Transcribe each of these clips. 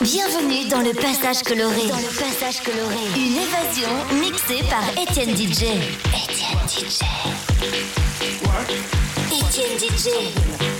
Bienvenue dans le passage coloré. Dans le passage coloré. Une évasion mixée par Étienne DJ. Étienne DJ. Étienne DJ.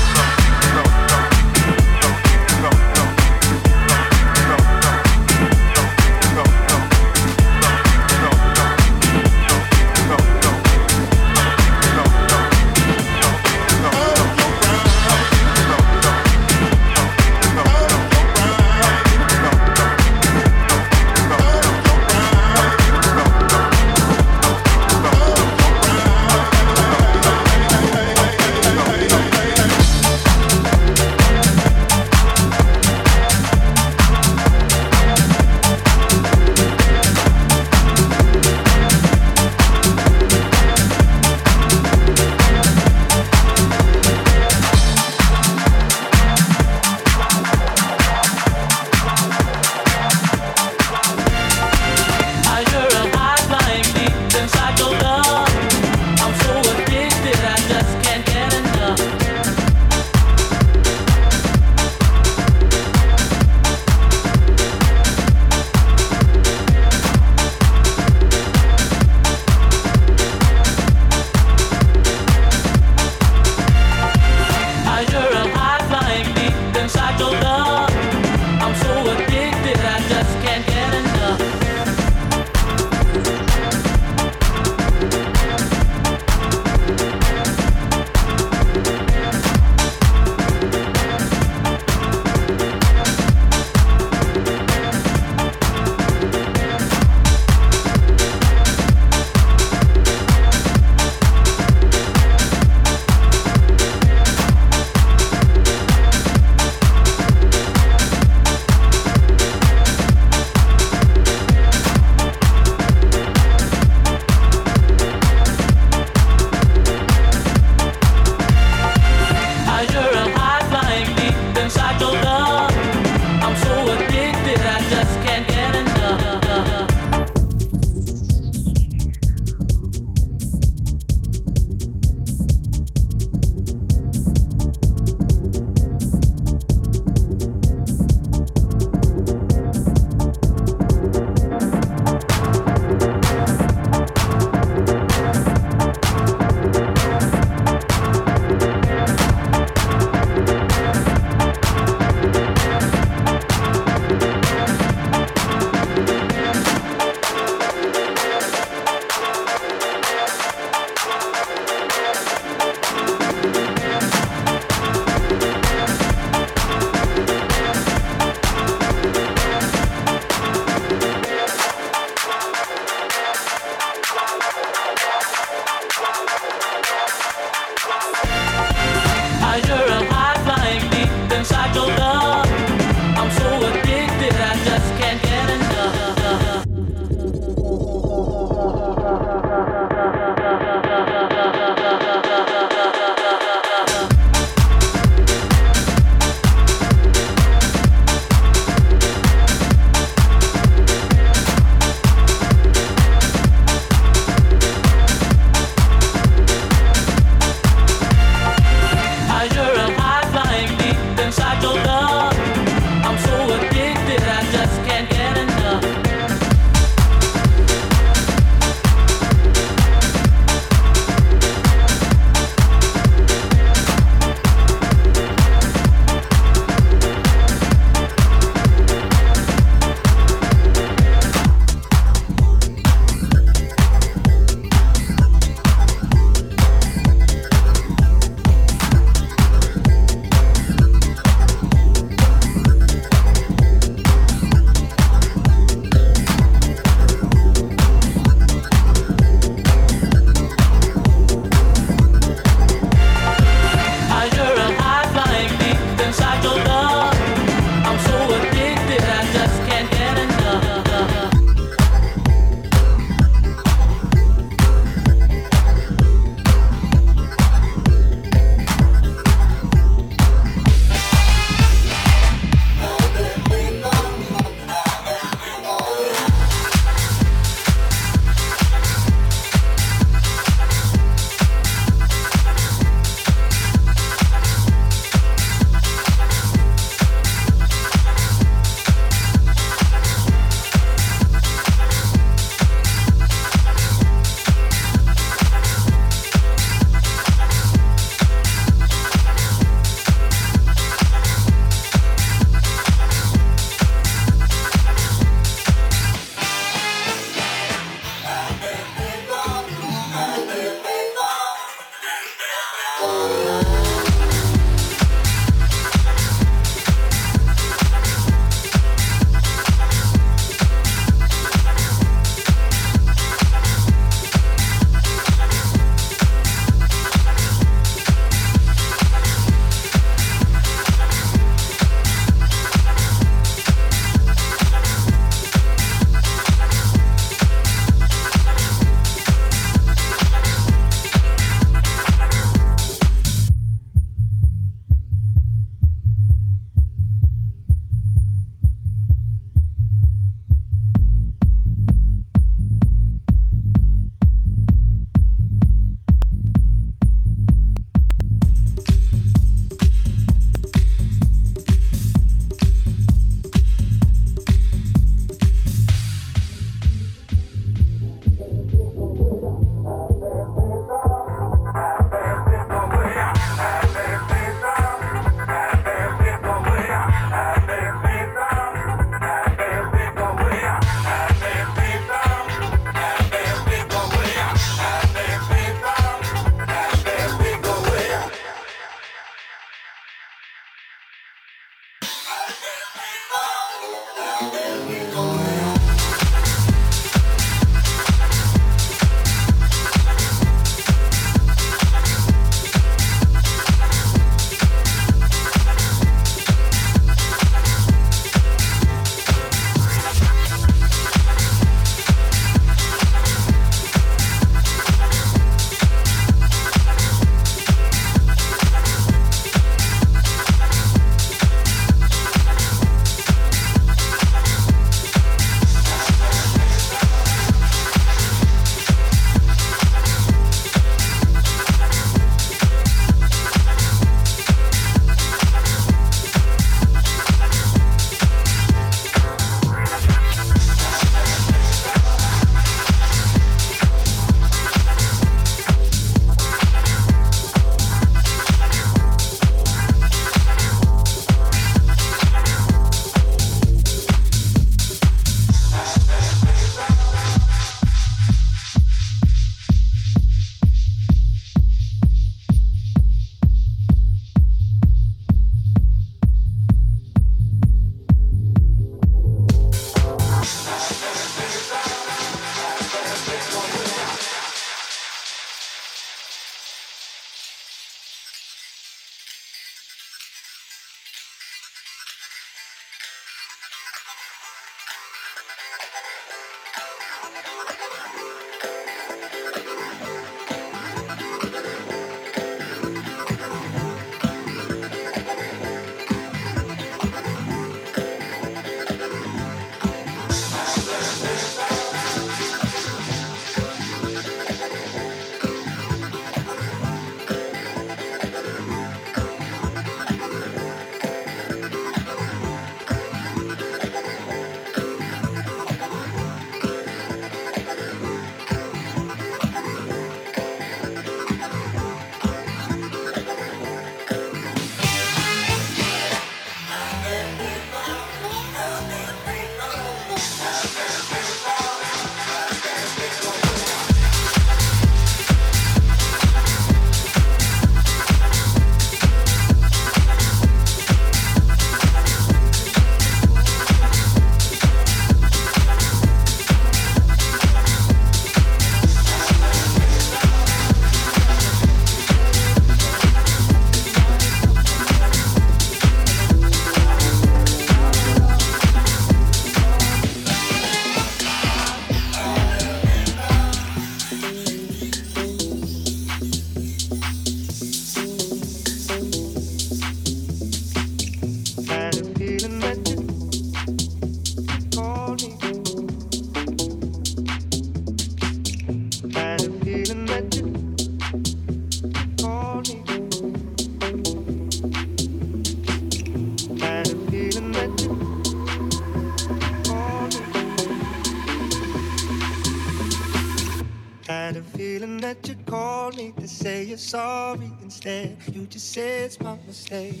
say you're sorry instead. You just say it's my mistake.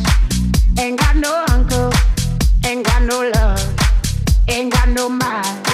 Ain't got no uncle, ain't got no love, ain't got no mind.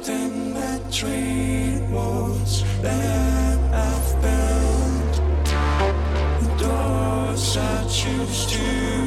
everything that tree was that I've built. The doors to.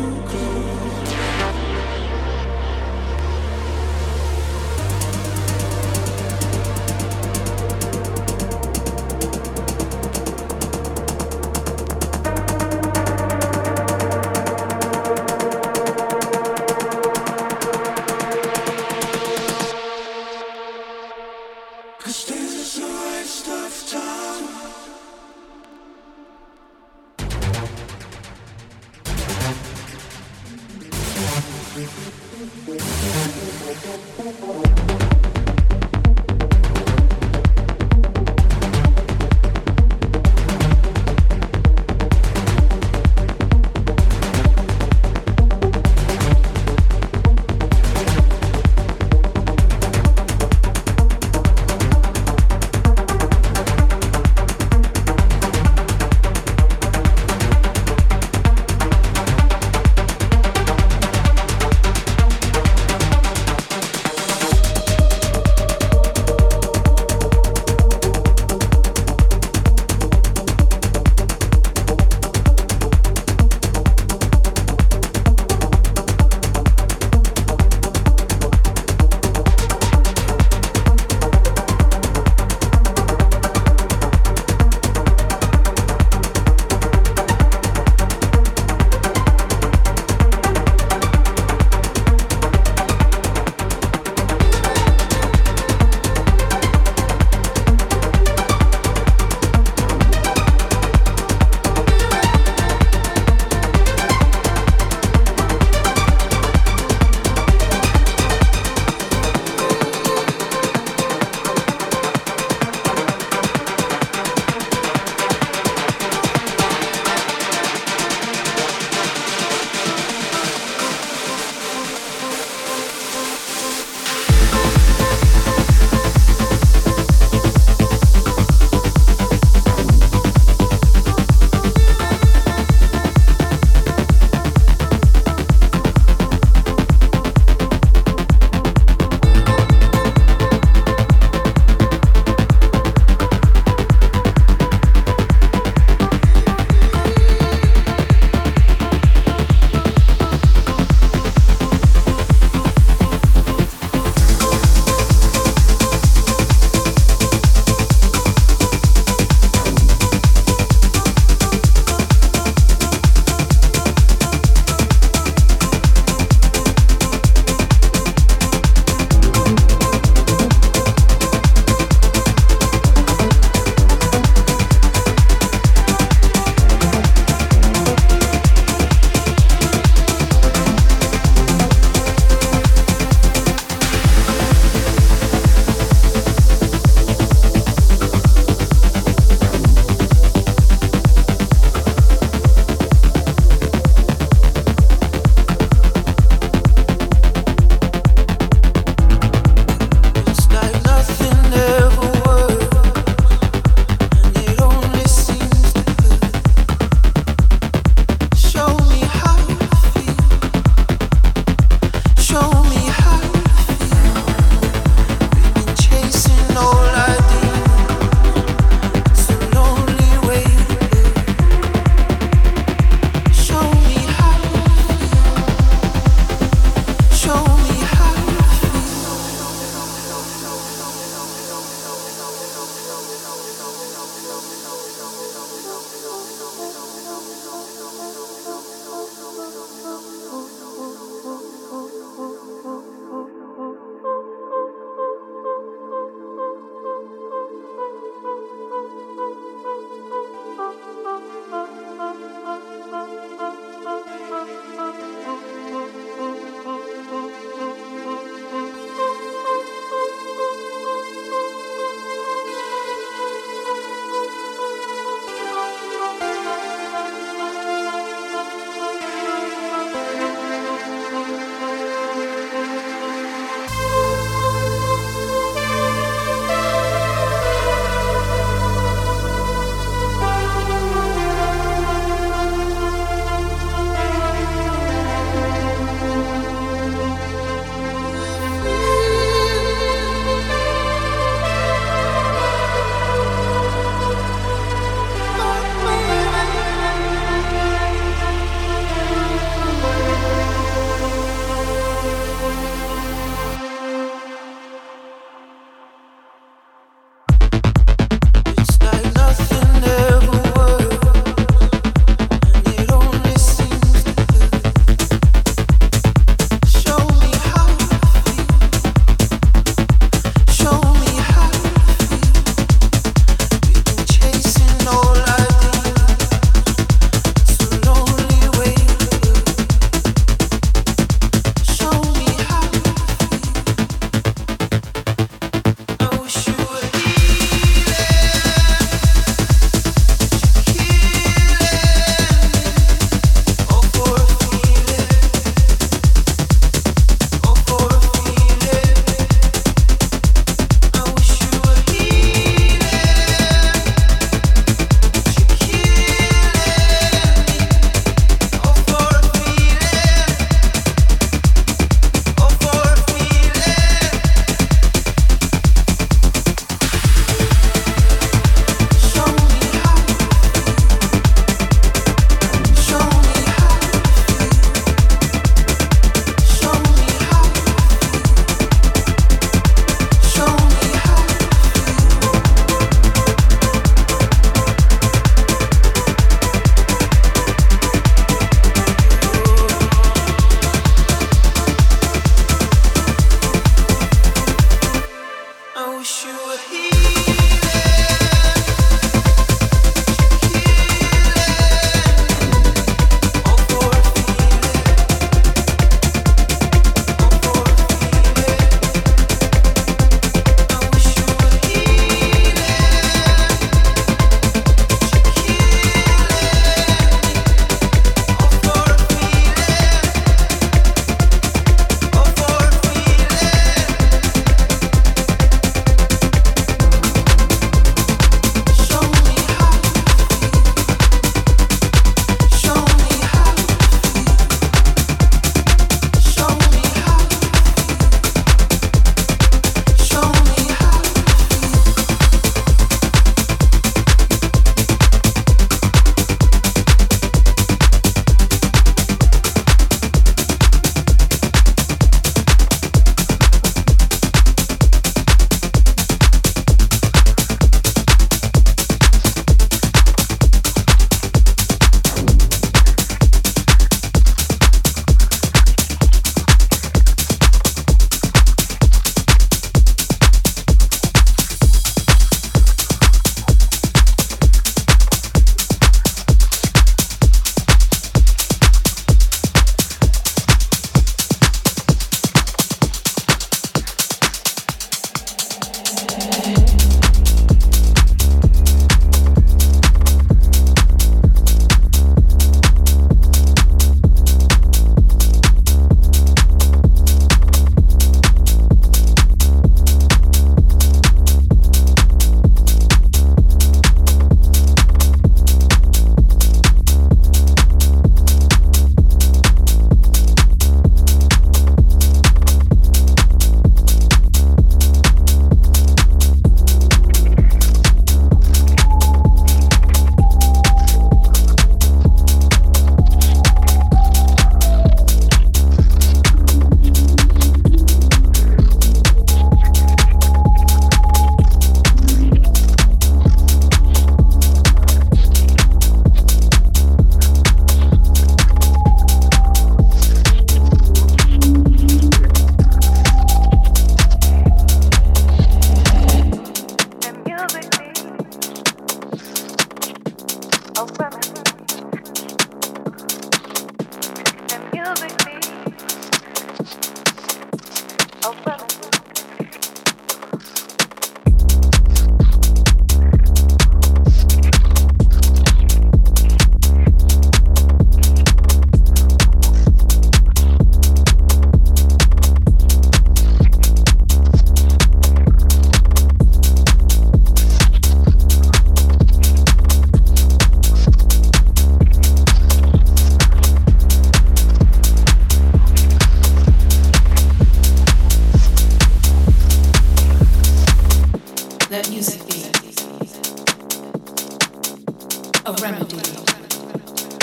of remedy.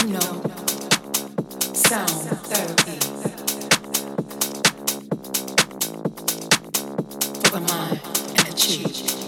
You know, sound therapy for the mind and the cheek.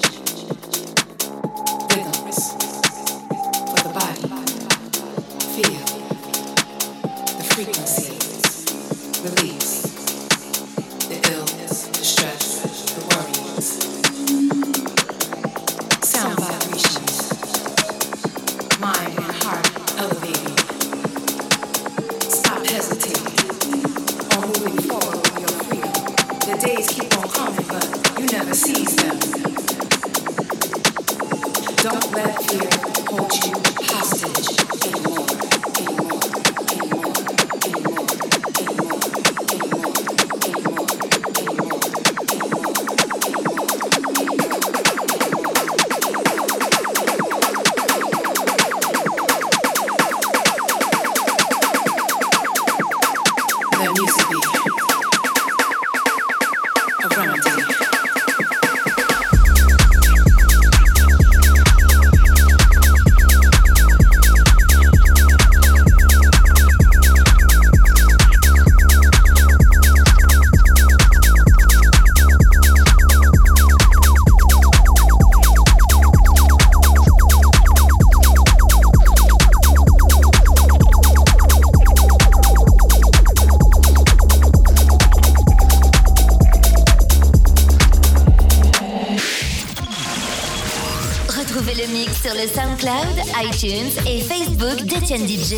et Facebook d'Etienne DJ.